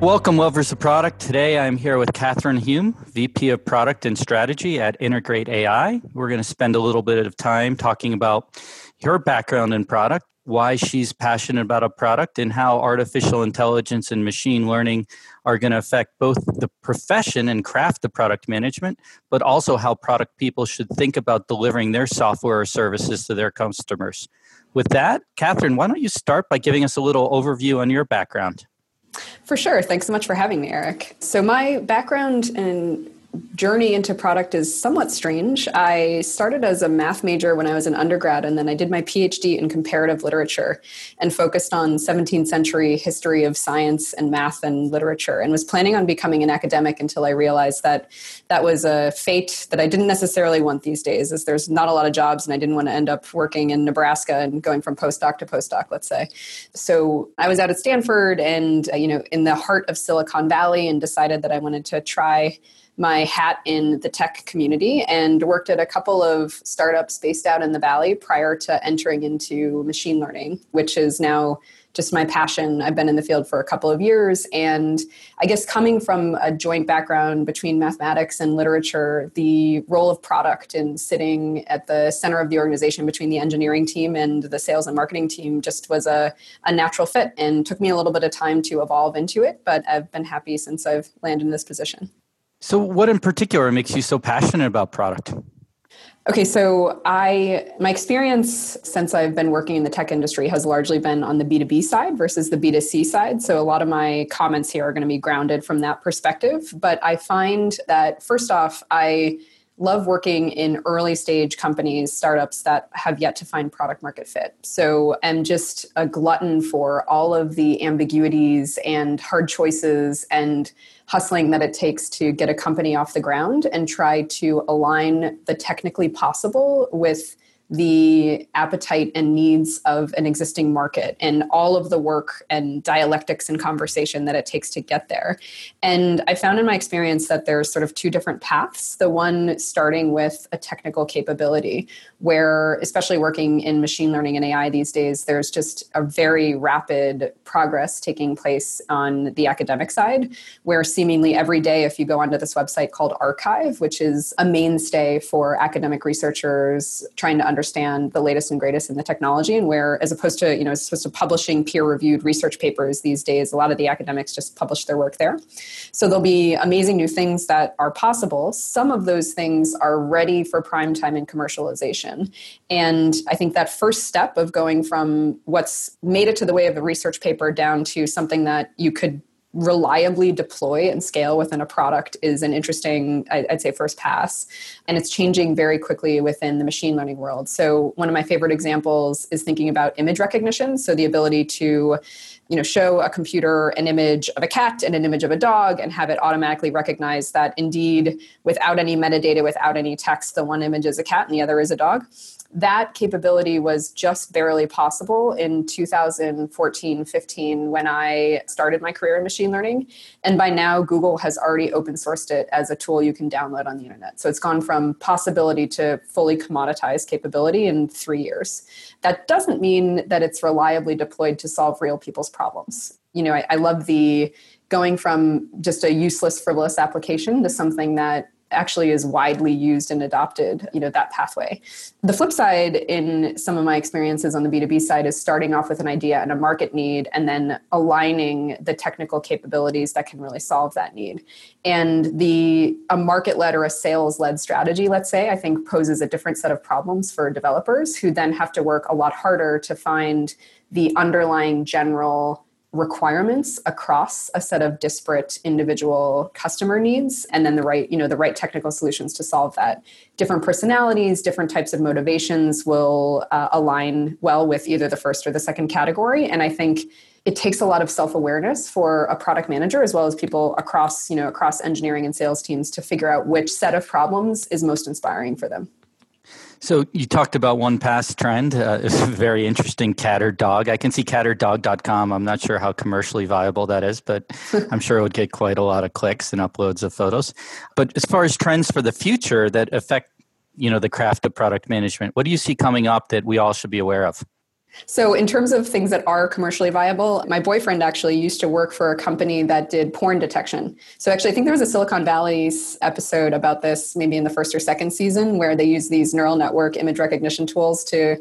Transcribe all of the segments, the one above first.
Welcome, lovers of product. Today I'm here with Kathryn Hume, VP of Product and Strategy at Integrate AI. We're going to spend a little bit of time talking about her background in product, why she's passionate about a product, and how artificial intelligence and machine learning are going to affect both the profession and craft the product management, but also how product people should think about delivering their software or services to their customers. With that, Kathryn, why don't you start by giving us a little overview on your background? For sure. Thanks so much for having me, Eric. So, my background and journey into product is somewhat strange. I started as a math major when I was an undergrad, and then I did my PhD in comparative literature and focused on 17th century history of science and math and literature, and was planning on becoming an academic until I realized that that was a fate that I didn't necessarily want these days, as there's not a lot of jobs, and I didn't want to end up working in Nebraska and going from postdoc to postdoc, let's say. So I was out at Stanford and, uh, you know, in the heart of Silicon Valley and decided that I wanted to try my hat in the tech community and worked at a couple of startups based out in the Valley prior to entering into machine learning, which is now just my passion. I've been in the field for a couple of years. And I guess coming from a joint background between mathematics and literature, the role of product and sitting at the center of the organization between the engineering team and the sales and marketing team just was a, a natural fit and took me a little bit of time to evolve into it. But I've been happy since I've landed in this position. So, what in particular makes you so passionate about product? Okay, so I my experience since I've been working in the tech industry has largely been on the B2B side versus the B2C side. So a lot of my comments here are going to be grounded from that perspective, but I find that first off, I love working in early stage companies, startups that have yet to find product market fit. So I'm just a glutton for all of the ambiguities and hard choices and hustling that it takes to get a company off the ground and try to align the technically possible with the appetite and needs of an existing market and all of the work and dialectics and conversation that it takes to get there. And I found in my experience that there's sort of two different paths. The one starting with a technical capability, where, especially working in machine learning and AI these days, there's just a very rapid progress taking place on the academic side, where seemingly every day, if you go onto this website called arXiv, which is a mainstay for academic researchers trying to understand understand the latest and greatest in the technology and where as opposed to you know as opposed to publishing peer reviewed research papers these days a lot of the academics just publish their work there. So there'll be amazing new things that are possible. Some of those things are ready for prime time and commercialization. And i think that first step of going from what's made it to the way of a research paper down to something that you could reliably deploy and scale within a product is an interesting i'd say first pass and it's changing very quickly within the machine learning world. So one of my favorite examples is thinking about image recognition so the ability to you know show a computer an image of a cat and an image of a dog and have it automatically recognize that indeed without any metadata without any text the one image is a cat and the other is a dog that capability was just barely possible in 2014 15 when I started my career in machine learning. And by now, Google has already open sourced it as a tool you can download on the internet. So it's gone from possibility to fully commoditized capability in three years. That doesn't mean that it's reliably deployed to solve real people's problems. You know, I, I love the going from just a useless, frivolous application to something that actually is widely used and adopted you know that pathway. The flip side in some of my experiences on the b2b side is starting off with an idea and a market need and then aligning the technical capabilities that can really solve that need. And the a market led or a sales led strategy let's say i think poses a different set of problems for developers who then have to work a lot harder to find the underlying general requirements across a set of disparate individual customer needs and then the right you know the right technical solutions to solve that. Different personalities different types of motivations will uh, align well with either the first or the second category. And i think it takes a lot of self-awareness for a product manager as well as people across you know across engineering and sales teams to figure out which set of problems is most inspiring for them so you talked about one past trend. Uh, it's a very interesting cat or dog. I can see catordog.com. I'm not sure how commercially viable that is, but I'm sure it would get quite a lot of clicks and uploads of photos. But as far as trends for the future that affect, you know, the craft of product management, what do you see coming up that we all should be aware of? So, in terms of things that are commercially viable, my boyfriend actually used to work for a company that did porn detection. So, actually, I think there was a Silicon Valley episode about this, maybe in the first or second season, where they use these neural network image recognition tools to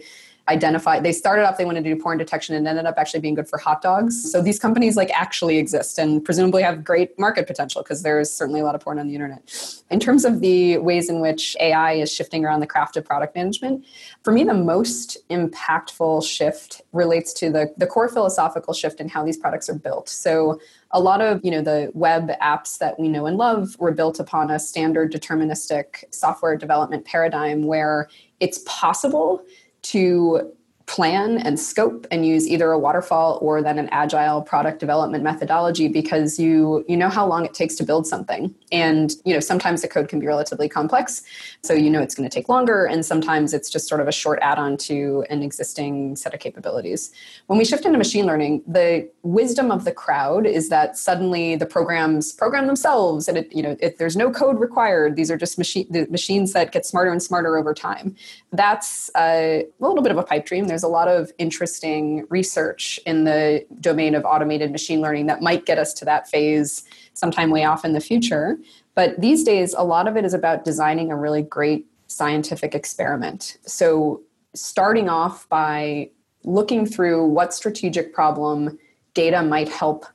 identify they started off they wanted to do porn detection and ended up actually being good for hot dogs. So these companies like actually exist and presumably have great market potential because there's certainly a lot of porn on the internet. In terms of the ways in which ai is shifting around the craft of product management for me the most impactful shift relates to the, the core philosophical shift in how these products are built. So a lot of you know the web apps that we know and love were built upon a standard deterministic software development paradigm where it's possible to plan and scope and use either a waterfall or then an agile product development methodology because you you know how long it takes to build something. And you know sometimes the code can be relatively complex so you know it's going to take longer and sometimes it's just sort of a short add-on to an existing set of capabilities. When we shift into machine learning the wisdom of the crowd is that suddenly the programs program themselves and it you know if there's no code required. These are just machine the machines that get smarter and smarter over time. That's a little bit of a pipe dream. There's there's a lot of interesting research in the domain of automated machine learning that might get us to that phase sometime way off in the future. But these days, a lot of it is about designing a really great scientific experiment. So, starting off by looking through what strategic problem data might help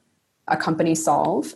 a company solve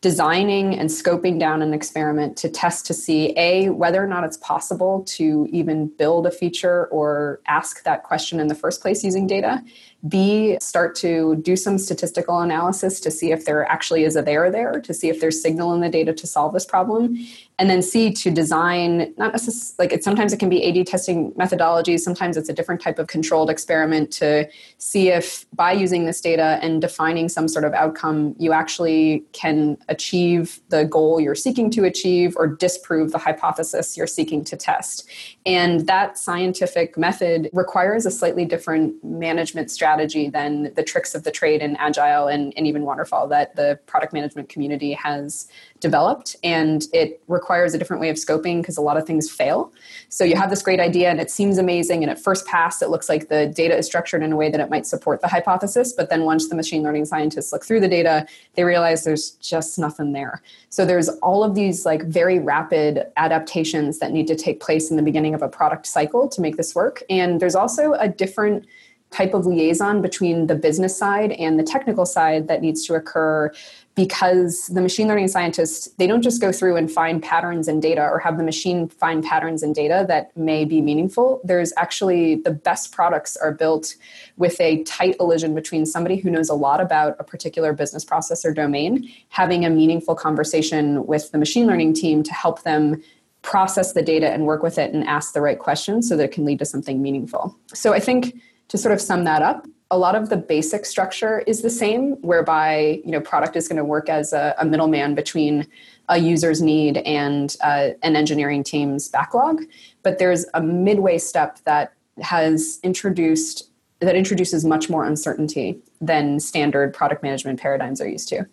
designing and scoping down an experiment to test to see a whether or not it's possible to even build a feature or ask that question in the first place using data b start to do some statistical analysis to see if there actually is a there there to see if there's signal in the data to solve this problem and then C to design not necessarily like it sometimes it can be A/B testing methodologies, sometimes it's a different type of controlled experiment to see if by using this data and defining some sort of outcome, you actually can achieve the goal you're seeking to achieve or disprove the hypothesis you're seeking to test. And that scientific method requires a slightly different management strategy than the tricks of the trade in agile and, and even waterfall that the product management community has developed. And it requires a different way of scoping because a lot of things fail. So you have this great idea and it seems amazing. And at first pass it looks like the data is structured in a way that it might support the hypothesis. But then once the machine learning scientists look through the data they realize there's just nothing there. So there's all of these like very rapid adaptations that need to take place in the beginning of a product cycle to make this work. And there's also a different type of liaison between the business side and the technical side that needs to occur because the machine learning scientists they don't just go through and find patterns in data or have the machine find patterns in data that may be meaningful. There's actually the best products are built with a tight elision between somebody who knows a lot about a particular business process or domain having a meaningful conversation with the machine learning team to help them process the data and work with it and ask the right questions so that it can lead to something meaningful. So i think to sort of sum that up a lot of the basic structure is the same whereby you know product is going to work as a, a middleman between a user's need and uh, an engineering team's backlog. But there's a midway step that has introduced that introduces much more uncertainty than standard product management paradigms are used to.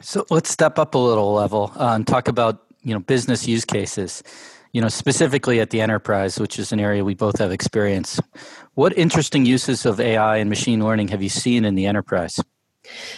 So let's step up a little level uh, and talk about you know business use cases you know, specifically at the enterprise, which is an area we both have experience. What interesting uses of AI and machine learning have you seen in the enterprise?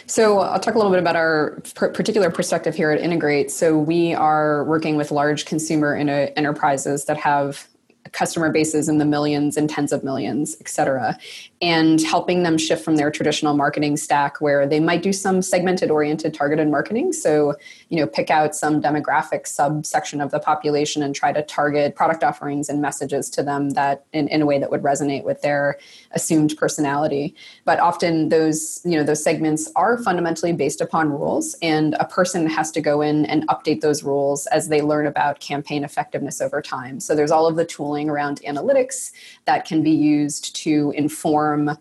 So, I'll talk a little bit about our particular perspective here at Integrate. So, we are working with large consumer enterprises that have customer bases in the millions and tens of millions, et cetera, and helping them shift from their traditional marketing stack where they might do some segmented oriented targeted marketing. So, you know, pick out some demographic subsection of the population and try to target product offerings and messages to them that in, in a way that would resonate with their assumed personality. But often those, you know, those segments are fundamentally based upon rules and a person has to go in and update those rules as they learn about campaign effectiveness over time. So there's all of the tooling around analytics that can be used to inform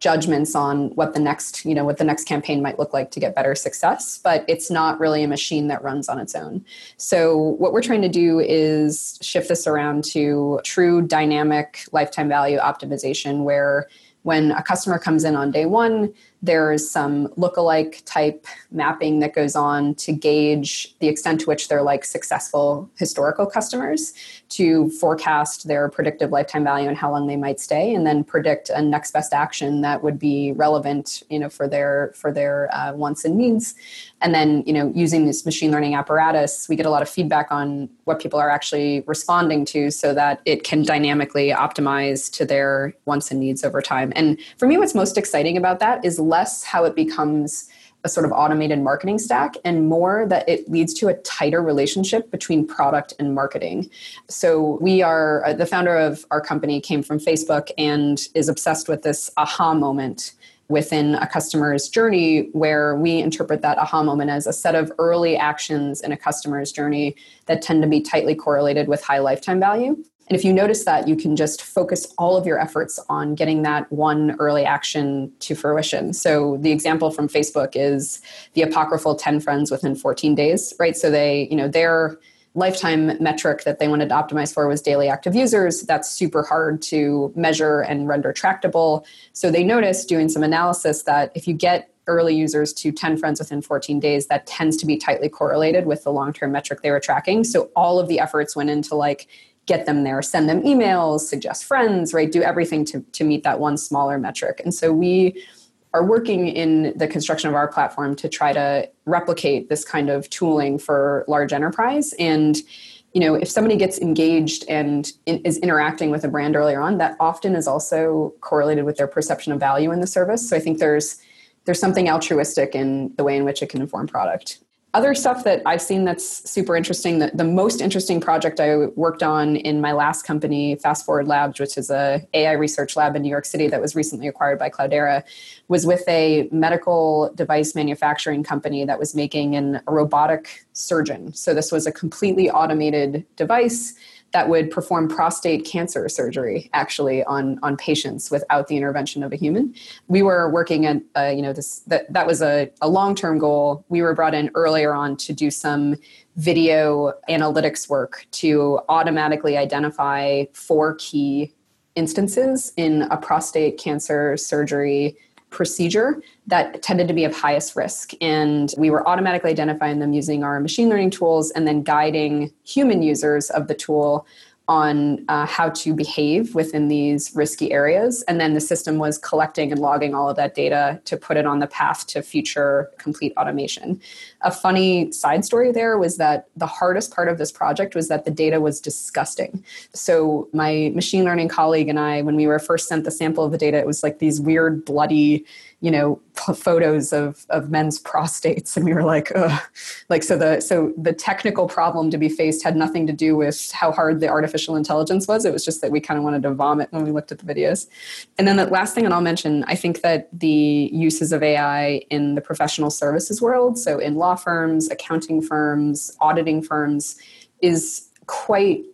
judgments on what the next you know what the next campaign might look like to get better success but it's not really a machine that runs on its own. So what we're trying to do is shift this around to true dynamic lifetime value optimization where when a customer comes in on day one There's some lookalike type mapping that goes on to gauge the extent to which they're like successful historical customers to forecast their predictive lifetime value and how long they might stay, and then predict a next best action that would be relevant, you know, for their for their uh, wants and needs. And then, you know, using this machine learning apparatus, we get a lot of feedback on what people are actually responding to, so that it can dynamically optimize to their wants and needs over time. And for me, what's most exciting about that is less how it becomes a sort of automated marketing stack and more that it leads to a tighter relationship between product and marketing. So we are uh, the founder of our company came from Facebook and is obsessed with this aha moment within a customer's journey where we interpret that aha moment as a set of early actions in a customer's journey that tend to be tightly correlated with high lifetime value and if you notice that, you can just focus all of your efforts on getting that one early action to fruition. So the example from Facebook is the apocryphal 10 friends within 14 days, right? So they, you know, their lifetime metric that they wanted to optimize for was daily active users. That's super hard to measure and render tractable. So they noticed doing some analysis that if you get early users to 10 friends within 14 days, that tends to be tightly correlated with the long term metric they were tracking. So all of the efforts went into like get them there, send them emails, suggest friends, right? Do everything to, to meet that one smaller metric. And so we are working in the construction of our platform to try to replicate this kind of tooling for large enterprise. And you know, if somebody gets engaged and is interacting with a brand earlier on, that often is also correlated with their perception of value in the service. So I think there's there's something altruistic in the way in which it can inform product other stuff that I've seen that's super interesting, the, the most interesting project I worked on in my last company, Fast Forward Labs, which is a AI research lab in New York City that was recently acquired by Cloudera, was with a medical device manufacturing company that was making an, a robotic surgeon. So this was a completely automated device that would perform prostate cancer surgery actually on on patients without the intervention of a human. We were working at uh, you know this that that was a, a long term goal. We were brought in earlier on to do some video analytics work to automatically identify four key instances in a prostate cancer surgery procedure that tended to be of highest risk. And we were automatically identifying them using our machine learning tools and then guiding human users of the tool on uh, how to behave within these risky areas. And then the system was collecting and logging all of that data to put it on the path to future complete automation. A funny side story there was that the hardest part of this project was that the data was disgusting. So, my machine learning colleague and I, when we were first sent the sample of the data, it was like these weird, bloody, you know photos of of men's prostates. And we were like Ugh. like so the so the technical problem to be faced had nothing to do with how hard the artificial intelligence was. It was just that we kind of wanted to vomit when we looked at the videos. And then the last thing and i'll mention i think that the uses of ai in the professional services world so in law firms accounting firms auditing firms is quite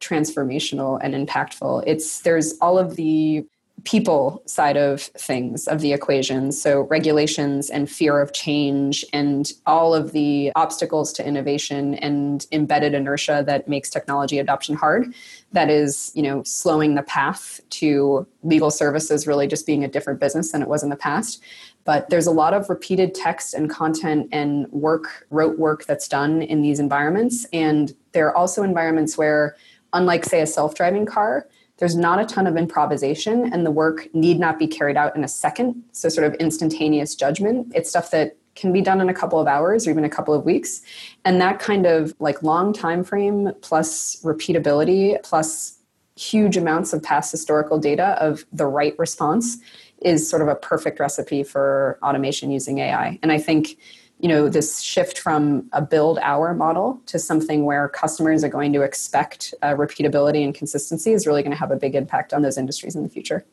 transformational and impactful. It's there's all of the people side of things of the equation. So regulations and fear of change and all of the obstacles to innovation and embedded inertia that makes technology adoption hard. That is you know slowing the path to legal services really just being a different business than it was in the past. But there's a lot of repeated text and content and work rote work that's done in these environments. And there are also environments where unlike say a self-driving car there's not a ton of improvisation and the work need not be carried out in a second so sort of instantaneous judgment. It's stuff that can be done in a couple of hours or even a couple of weeks. And that kind of like long time frame plus repeatability plus huge amounts of past historical data of the right response is sort of a perfect recipe for automation using ai and i think you know this shift from a billed hour model to something where customers are going to expect uh, repeatability and consistency is really going to have a big impact on those industries in the future.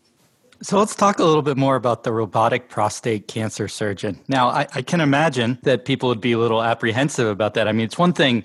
So let's talk a little bit more about the robotic prostate cancer surgeon. Now I, I can imagine that people would be a little apprehensive about that. I mean it's one thing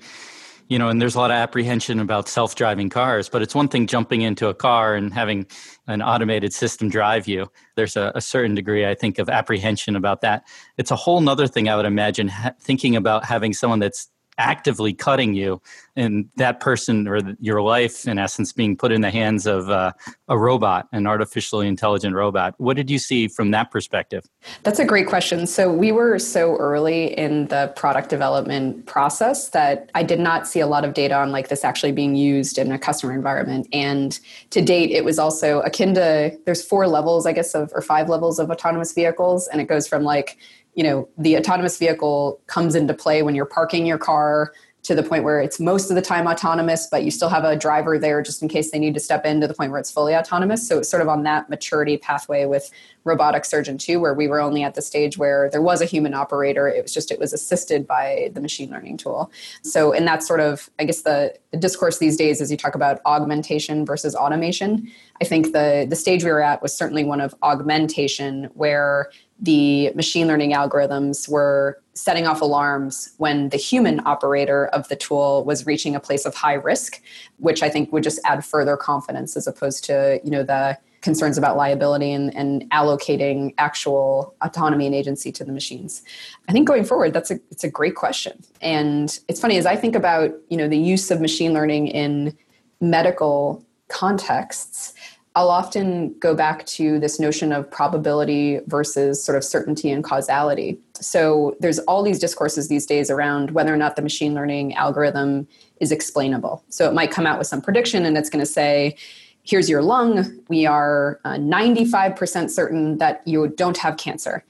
you know, and there's a lot of apprehension about self driving cars, but it's one thing jumping into a car and having an automated system drive you. There's a, a certain degree, I think, of apprehension about that. It's a whole nother thing, I would imagine, ha- thinking about having someone that's actively cutting you and that person or your life in essence being put in the hands of uh, a robot an artificially intelligent robot. What did you see from that perspective? That's a great question. So we were so early in the product development process that i did not see a lot of data on like this actually being used in a customer environment. And to date it was also akin to there's four levels i guess of or five levels of autonomous vehicles. And it goes from like you know the autonomous vehicle comes into play when you're parking your car to the point where it's most of the time autonomous, but you still have a driver there just in case they need to step in to the point where it's fully autonomous. So it's sort of on that maturity pathway with robotic surgeon 2, where we were only at the stage where there was a human operator. It was just, it was assisted by the machine learning tool. So, and that's sort of, I guess, the, the discourse these days as you talk about augmentation versus automation. I think the, the stage we were at was certainly one of augmentation, where the machine learning algorithms were setting off alarms when the human operator of the tool was reaching a place of high risk which i think would just add further confidence as opposed to you know the concerns about liability and, and allocating actual autonomy and agency to the machines i think going forward that's a it's a great question and it's funny as i think about you know the use of machine learning in medical contexts I'll often go back to this notion of probability versus sort of certainty and causality. So there's all these discourses these days around whether or not the machine learning algorithm is explainable. So it might come out with some prediction and it's going to say, here's your lung. We are uh, 95% certain that you don't have cancer.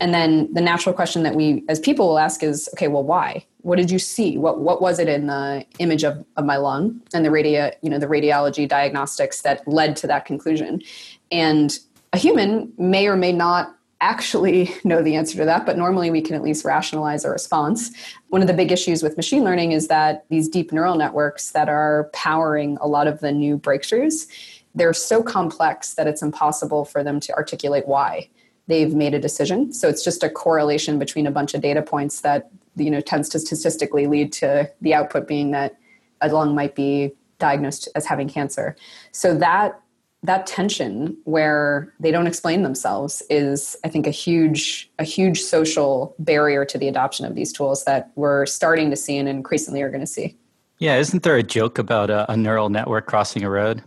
And then the natural question that we as people will ask is, okay, well, why? What did you see? What what was it in the image of, of my lung and the radio, you know, the radiology diagnostics that led to that conclusion? And a human may or may not actually know the answer to that, but normally we can at least rationalize a response. One of the big issues with machine learning is that these deep neural networks that are powering a lot of the new breakthroughs, they're so complex that it's impossible for them to articulate why they've made a decision. So it's just a correlation between a bunch of data points that you know tends to statistically lead to the output being that a lung might be diagnosed as having cancer. So that that tension where they don't explain themselves is i think a huge a huge social barrier to the adoption of these tools that we're starting to see and increasingly are going to see yeah isn't there a joke about a, a neural network crossing a road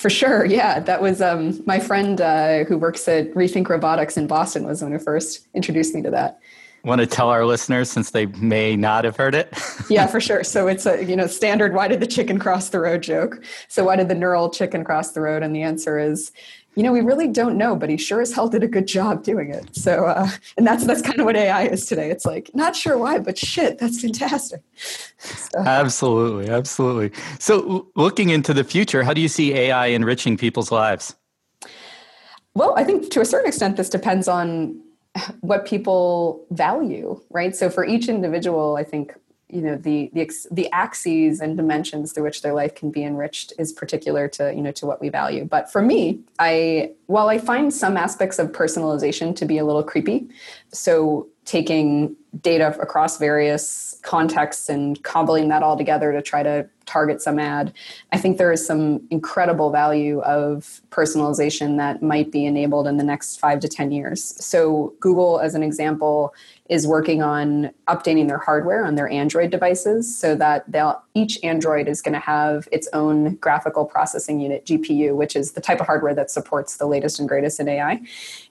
for sure, yeah. That was um, my friend uh, who works at Rethink Robotics in Boston was the one who first introduced me to that. Want to tell our listeners since they may not have heard it? yeah, for sure. So it's a you know standard. Why did the chicken cross the road joke? So why did the neural chicken cross the road? And the answer is you know, we really don't know, but he sure as hell did a good job doing it. So, uh, and that's that's kind of what AI is today. It's like not sure why, but shit, that's fantastic. So. Absolutely, absolutely. So, looking into the future, how do you see AI enriching people's lives? Well, I think to a certain extent, this depends on what people value, right? So, for each individual, I think you know the the the axes and dimensions through which their life can be enriched is particular to you know to what we value but for me i while i find some aspects of personalization to be a little creepy so taking data across various contexts and cobbling that all together to try to target some ad. I think there is some incredible value of personalization that might be enabled in the next five to 10 years. So, Google, as an example, is working on updating their hardware on their Android devices so that each Android is going to have its own graphical processing unit, GPU, which is the type of hardware that supports the latest and greatest in AI.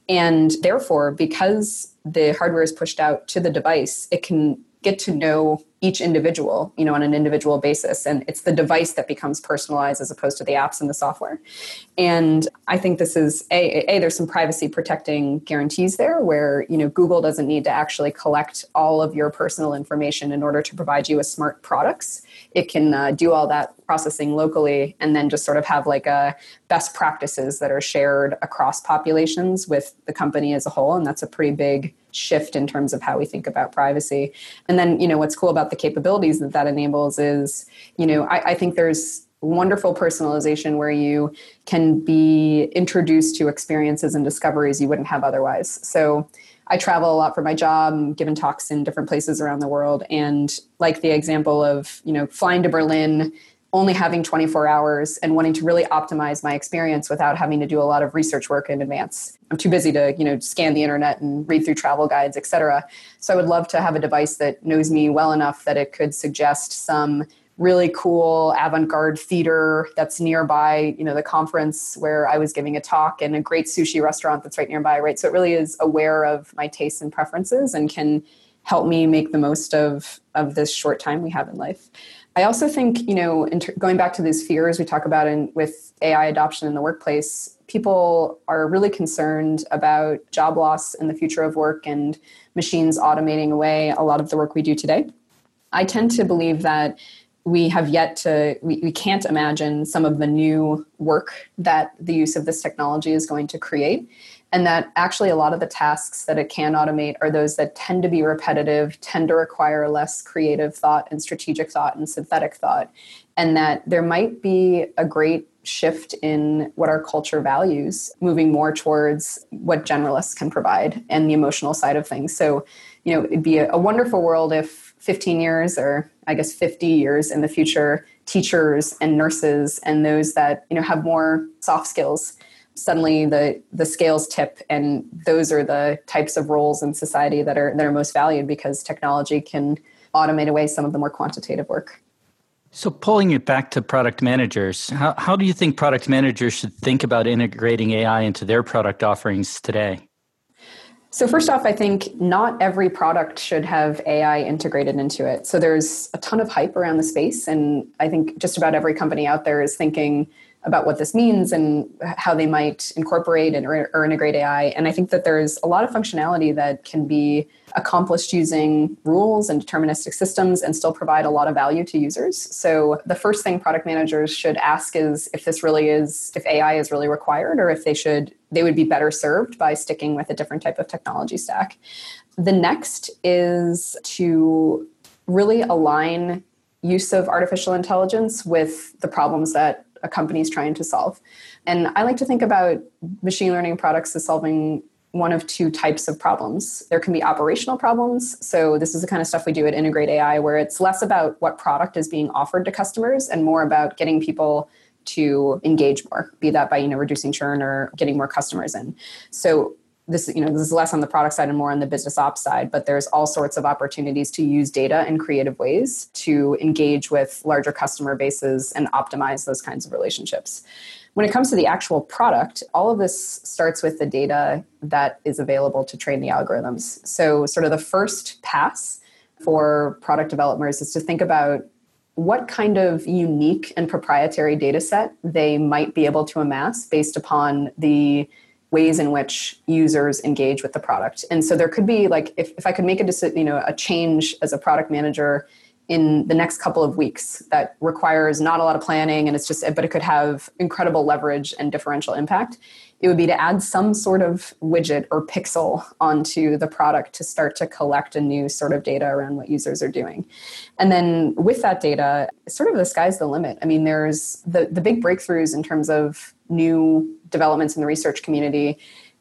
And therefore, because the hardware is pushed out to the device, it can get to know each individual you know on an individual basis. And it's the device that becomes personalized as opposed to the apps and the software. And i think this is a, a there's some privacy protecting guarantees there where you know google doesn't need to actually collect all of your personal information in order to provide you with smart products. It can uh, do all that processing locally and then just sort of have like a best practices that are shared across populations with the company as a whole. And that's a pretty big shift in terms of how we think about privacy and then you know what's cool about the capabilities that that enables is, you know, I, I think there's wonderful personalization where you can be introduced to experiences and discoveries you wouldn't have otherwise. So I travel a lot for my job, given talks in different places around the world. And like the example of, you know, flying to Berlin, only having 24 hours and wanting to really optimize my experience without having to do a lot of research work in advance. I'm too busy to, you know, scan the internet and read through travel guides, et cetera. So I would love to have a device that knows me well enough that it could suggest some really cool avant-garde theater that's nearby you know the conference where i was giving a talk and a great sushi restaurant that's right nearby right so it really is aware of my tastes and preferences and can help me make the most of of this short time we have in life i also think you know ter- going back to these fears we talk about in with ai adoption in the workplace people are really concerned about job loss in the future of work and machines automating away a lot of the work we do today. I tend to believe that we have yet to we, we can't imagine some of the new work that the use of this technology is going to create and that actually a lot of the tasks that it can automate are those that tend to be repetitive tend to require less creative thought and strategic thought and synthetic thought and that there might be a great shift in what our culture values moving more towards what generalists can provide and the emotional side of things. So you know it'd be a, a wonderful world if 15 years or I guess 50 years in the future, teachers and nurses and those that you know have more soft skills suddenly the the scales tip and those are the types of roles in society that are that are most valued because technology can automate away some of the more quantitative work. So pulling it back to product managers, how, how do you think product managers should think about integrating AI into their product offerings today? So, first off, I think not every product should have AI integrated into it. So, there's a ton of hype around the space, and I think just about every company out there is thinking about what this means and how they might incorporate and or, integrate AI. And I think that there's a lot of functionality that can be accomplished using rules and deterministic systems and still provide a lot of value to users. So the first thing product managers should ask is if this really is if AI is really required or if they should they would be better served by sticking with a different type of technology stack. The next is to really align use of artificial intelligence with the problems that a company is trying to solve. And I like to think about machine learning products as solving one of two types of problems. There can be operational problems. So, this is the kind of stuff we do at Integrate AI, where it's less about what product is being offered to customers and more about getting people to engage more, be that by you know reducing churn or getting more customers in. So this you know this is less on the product side and more on the business ops side but there's all sorts of opportunities to use data in creative ways to engage with larger customer bases and optimize those kinds of relationships. When it comes to the actual product all of this starts with the data that is available to train the algorithms. So sort of the first pass for product developers is to think about what kind of unique and proprietary data set they might be able to amass based upon the ways in which users engage with the product. And so there could be like if, if I could make a decision, you know, a change as a product manager in the next couple of weeks that requires not a lot of planning and it's just but it could have incredible leverage and differential impact it would be to add some sort of widget or pixel onto the product to start to collect a new sort of data around what users are doing. And then with that data, sort of the sky's the limit. I mean, there's the, the big breakthroughs in terms of new developments in the research community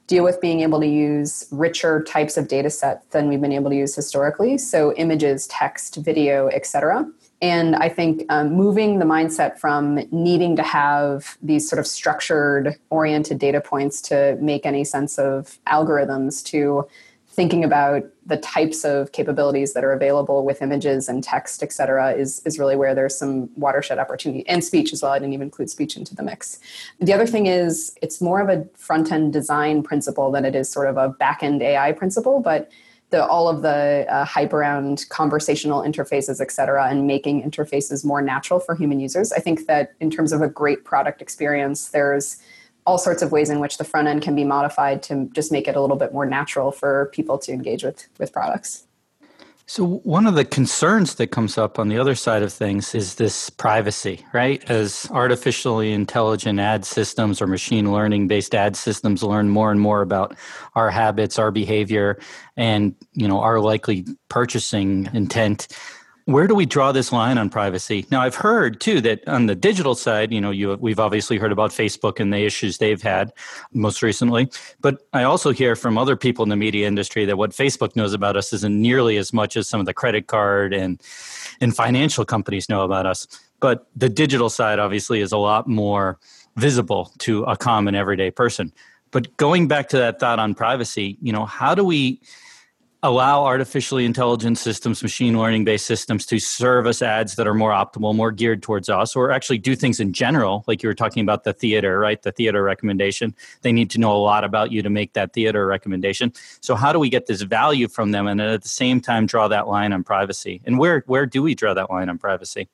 deal with being able to use richer types of data sets than we've been able to use historically so images text video etc and I think um, moving the mindset from needing to have these sort of structured, oriented data points to make any sense of algorithms to thinking about the types of capabilities that are available with images and text, et cetera, is, is really where there's some watershed opportunity and speech as well. I didn't even include speech into the mix. The other thing is it's more of a front end design principle than it is sort of a back end AI principle, but the all of the uh, hype around conversational interfaces, et cetera, and making interfaces more natural for human users. I think that in terms of a great product experience, there's all sorts of ways in which the front end can be modified to just make it a little bit more natural for people to engage with with products. So, one of the concerns that comes up on the other side of things is this privacy, right? As artificially intelligent ad systems or machine learning based ad systems learn more and more about our habits, our behavior, and you know our likely purchasing intent, where do we draw this line on privacy? Now, I've heard too that on the digital side, you know, you, we've obviously heard about Facebook and the issues they've had most recently. But I also hear from other people in the media industry that what Facebook knows about us isn't nearly as much as some of the credit card and and financial companies know about us. but the digital side obviously is a lot more visible to a common everyday person. But going back to that thought on privacy, you know, how do we allow artificially intelligent systems, machine learning based systems to serve us ads that are more optimal, more geared towards us, or actually do things in general, like you were talking about the theater, right? The theater recommendation. They need to know a lot about you to make that theater recommendation. So how do we get this value from them and at the same time draw that line on privacy? And where where do we draw that line on privacy?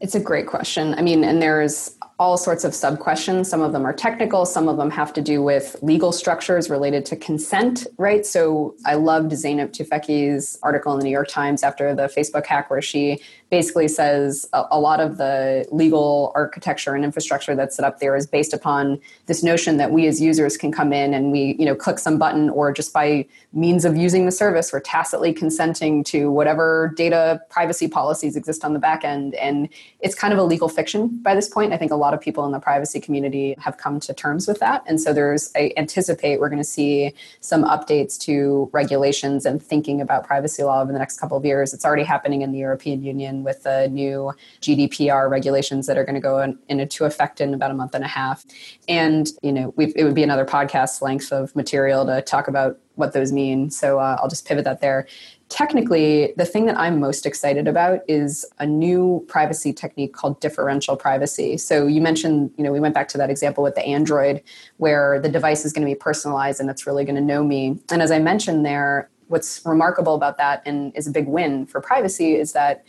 It's a great question. I mean, and there's all sorts of sub questions. Some of them are technical, some of them have to do with legal structures related to consent, right? So I loved Zeynep Tufekci's article in the New York Times after the Facebook hack, where she basically says a, a, lot of the legal architecture and infrastructure that's set up there is based upon this notion that we as users can come in and we you know click some button or just by means of using the service we're tacitly consenting to whatever data privacy policies exist on the back end and it's kind of a legal fiction by this point i think a lot of people in the privacy community have come to terms with that and so there's i anticipate we're going to see some updates to regulations and thinking about privacy law over the next couple of years it's already happening in the european union with the new GDPR regulations that are going to go in, into effect in about a month and a half. And, you know, it would be another podcast length of material to talk about what those mean. So uh, I'll just pivot that there. Technically, the thing that I'm most excited about is a new privacy technique called differential privacy. So you mentioned, you know, we went back to that example with the Android where the device is going to be personalized and it's really going to know me. And as I mentioned there, what's remarkable about that and is a big win for privacy is that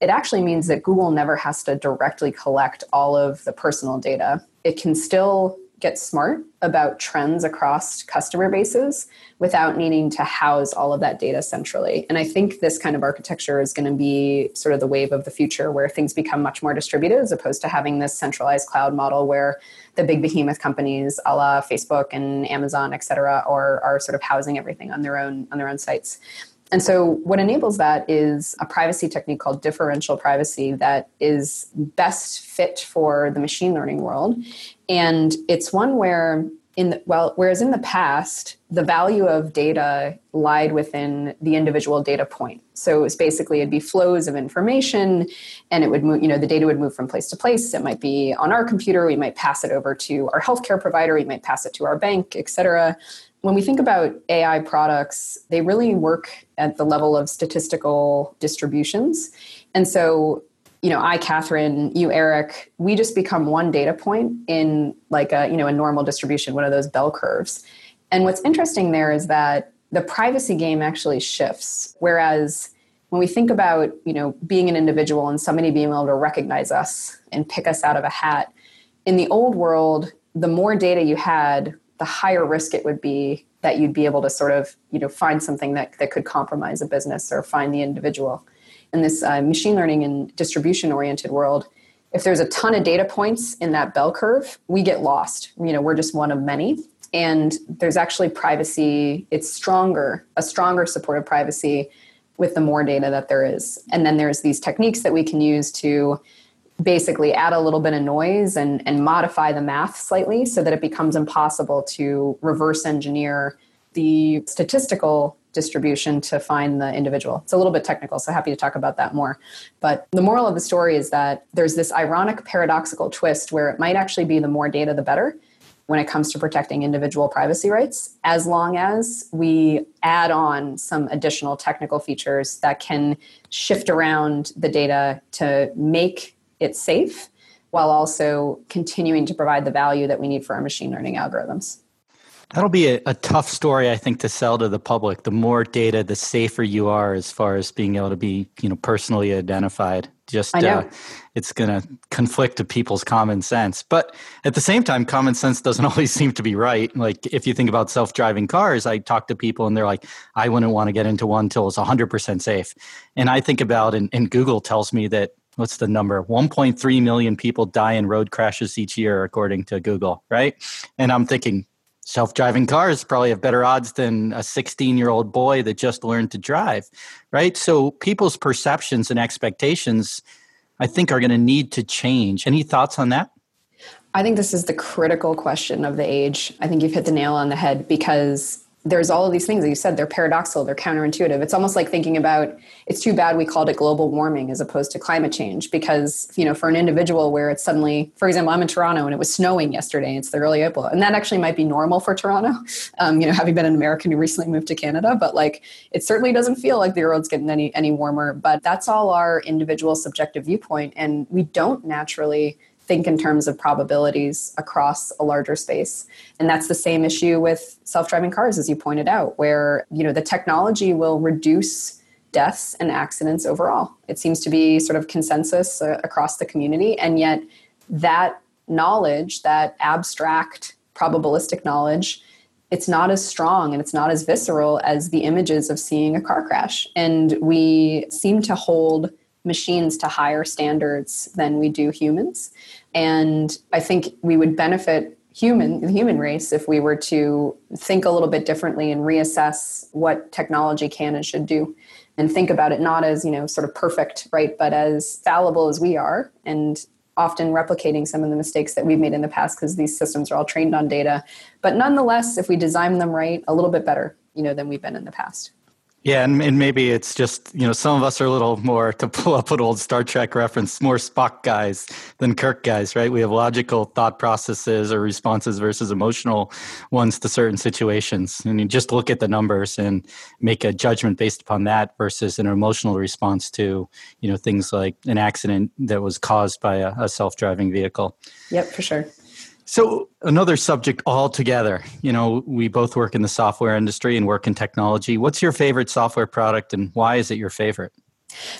it actually means that Google never has to directly collect all of the personal data. It can still get smart about trends across customer bases without needing to house all of that data centrally. And I think this kind of architecture is going to be sort of the wave of the future where things become much more distributed as opposed to having this centralized cloud model where the big behemoth companies a la Facebook and Amazon, et cetera, are, are sort of housing everything on their own on their own sites. And so, what enables that is a privacy technique called differential privacy that is best fit for the machine learning world. And it's one where, in the, well, whereas in the past, the value of data lied within the individual data point. So it's basically it'd be flows of information, and it would move. You know, the data would move from place to place. It might be on our computer. We might pass it over to our healthcare provider. We might pass it to our bank, et cetera when we think about AI products, they really work at the level of statistical distributions. And so, you know, I, Kathryn, you, Eric, we just become one data point in like a, you know, a normal distribution, one of those bell curves. And what's interesting there is that the privacy game actually shifts. Whereas when we think about, you know, being an individual and somebody being able to recognize us and pick us out of a hat, in the old world, the more data you had, the higher risk it would be that you'd be able to sort of you know find something that, that could compromise a business or find the individual. In this uh, machine learning and distribution oriented world if there's a ton of data points in that bell curve we get lost. You know we're just one of many. And there's actually privacy it's stronger a stronger support of privacy with the more data that there is. And then there's these techniques that we can use to basically add a little bit of noise and, and modify the math slightly so that it becomes impossible to reverse engineer the statistical distribution to find the individual. It's a little bit technical, so happy to talk about that more. But the moral of the story is that there's this ironic paradoxical twist where it might actually be the more data, the better when it comes to protecting individual privacy rights, as long as we add on some additional technical features that can shift around the data to make it's safe while also continuing to provide the value that we need for our machine learning algorithms. That'll be a, a, tough story, I think, to sell to the public. The more data, the safer you are as far as being able to be, you know, personally identified. Just uh, it's going to conflict with people's common sense. But at the same time, common sense doesn't always seem to be right. Like if you think about self-driving cars, I talk to people and they're like, "I wouldn't want to get into one until it's 100% safe." And I think about, and, and Google tells me that what's the number? 1.3 million people die in road crashes each year according to google right? And i'm thinking self-driving cars probably have better odds than a 16 year old boy that just learned to drive right? So people's perceptions and expectations i think are going to need to change. Any thoughts on that? I think this is the critical question of the age. I think you've hit the nail on the head because there's all of these things that you said they're paradoxical they're counterintuitive. It's almost like thinking about it's too bad we called it global warming as opposed to climate change because you know for an individual where it's suddenly for example i'm in toronto and it was snowing yesterday it's the early april and that actually might be normal for toronto. Um, you know having been an american who recently moved to canada but like it certainly doesn't feel like the world's getting any any warmer but that's all our individual subjective viewpoint and we don't naturally think in terms of probabilities across a larger space. And that's the same issue with self-driving cars as you pointed out where you know the technology will reduce deaths and accidents overall. It seems to be sort of consensus uh, across the community. And yet that knowledge that abstract probabilistic knowledge it's not as strong and it's not as visceral as the images of seeing a car crash. And we seem to hold machines to higher standards than we do humans. And I think we would benefit human the human race if we were to think a little bit differently and reassess what technology can and should do. And think about it not as you know sort of perfect right but as fallible as we are and often replicating some of the mistakes that we've made in the past because these systems are all trained on data. But nonetheless if we design them right a little bit better you know than we've been in the past yeah, and, and maybe it's just, you know, some of us are a little more, to pull up an old Star Trek reference, more Spock guys than Kirk guys, right? We have logical thought processes or responses versus emotional ones to certain situations. And you just look at the numbers and make a judgment based upon that versus an emotional response to, you know, things like an accident that was caused by a, a self driving vehicle. Yep, for sure. So, another subject altogether. You know, we both work in the software industry and work in technology. What's your favorite software product and why is it your favorite?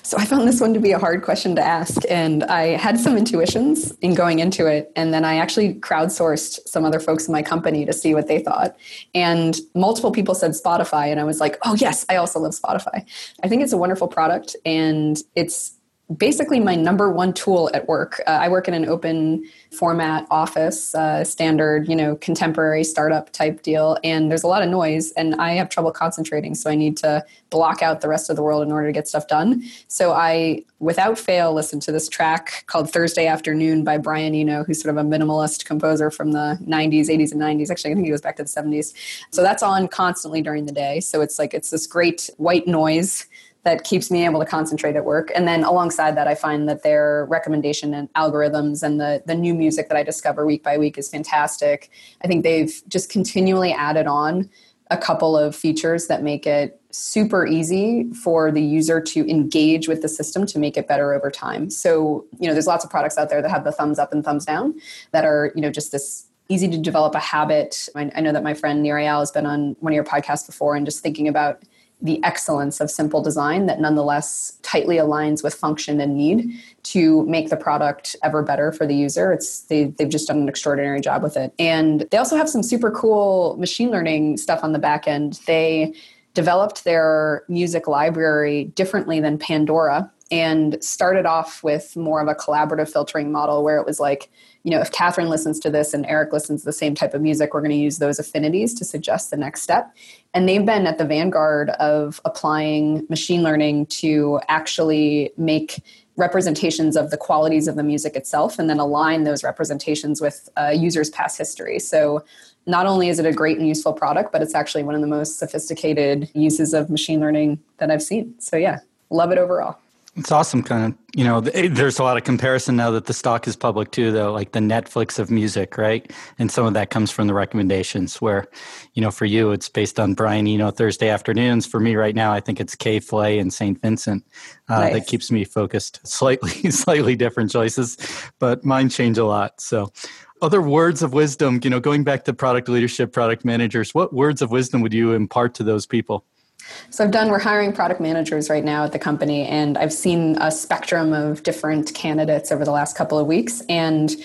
So, I found this one to be a hard question to ask. And I had some intuitions in going into it. And then I actually crowdsourced some other folks in my company to see what they thought. And multiple people said Spotify. And I was like, oh, yes, I also love Spotify. I think it's a wonderful product. And it's basically my number one tool at work. Uh, I work in an open format office, uh, standard, you know, contemporary startup type deal, and there's a lot of noise, and I have trouble concentrating. So I need to block out the rest of the world in order to get stuff done. So I, without fail, listen to this track called Thursday Afternoon by Brian Eno, who's sort of a minimalist composer from the 90s, 80s, and 90s. Actually, I think he goes back to the 70s. So that's on constantly during the day. So it's like it's this great white noise that keeps me able to concentrate at work. And then alongside that, I find that their recommendation and algorithms and the, the new music that I discover week by week is fantastic. I think they've just continually added on a couple of features that make it super easy for the user to engage with the system to make it better over time. So, you know, there's lots of products out there that have the thumbs up and thumbs down that are, you know, just this easy to develop a habit. I, I know that my friend Nir Eyal has been on one of your podcasts before and just thinking about the excellence of simple design that nonetheless tightly aligns with function and need to make the product ever better for the user. It's they, they've just done an extraordinary job with it. And they also have some super cool machine learning stuff on the back end. They developed their music library differently than Pandora and started off with more of a collaborative filtering model where it was like you know, if Kathryn listens to this and Eric listens to the same type of music, we're going to use those affinities to suggest the next step. And they've been at the vanguard of applying machine learning to actually make representations of the qualities of the music itself and then align those representations with user's past history. So not only is it a great and useful product, but it's actually one of the most sophisticated uses of machine learning that I've seen. So yeah, love it overall. It's awesome, kind of. You know, there's a lot of comparison now that the stock is public too, though, like the Netflix of music, right? And some of that comes from the recommendations. Where, you know, for you, it's based on Brian Eno Thursday afternoons. For me, right now, I think it's K.Flay and Saint Vincent uh, nice. that keeps me focused. Slightly, slightly different choices, but mine change a lot. So, other words of wisdom, you know, going back to product leadership, product managers, what words of wisdom would you impart to those people? So I've done, we're hiring product managers right now at the company, and I've seen a spectrum of different candidates over the last couple of weeks. And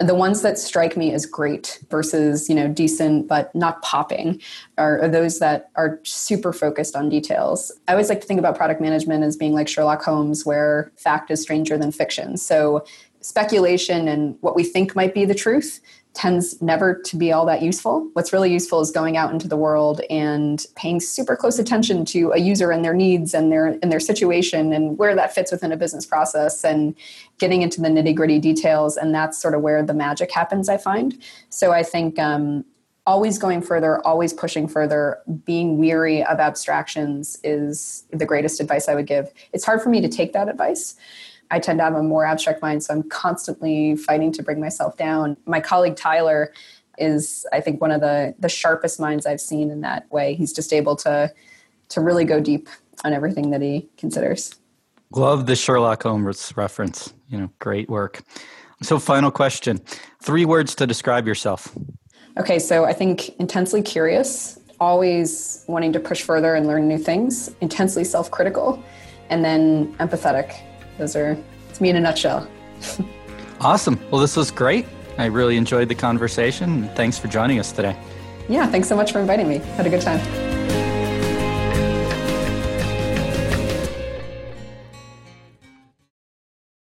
the ones that strike me as great versus you know decent but not popping are, are, those that are super focused on details i always like to think about product management as being like sherlock holmes where fact is stranger than fiction so speculation and what we think might be the truth tends never to be all that useful. What's really useful is going out into the world and paying super close attention to a user and their needs and their and their situation and where that fits within a business process and getting into the nitty gritty details. And that's sort of where the magic happens. I find so. I think um, always going further, always pushing further, being weary of abstractions is the greatest advice I would give. It's hard for me to take that advice. I tend to have a more abstract mind, so I'm constantly fighting to bring myself down. My colleague Tyler is, I think, one of the the sharpest minds I've seen in that way. He's just able to to really go deep on everything that he considers. Love the Sherlock Holmes reference. You know, great work. So, final question: three words to describe yourself. Okay, so I think intensely curious, always wanting to push further and learn new things, intensely self critical, and then empathetic. Those are, it's me in a nutshell. awesome. Well, this was great. I really enjoyed the conversation. Thanks for joining us today. Yeah, thanks so much for inviting me. Had a good time.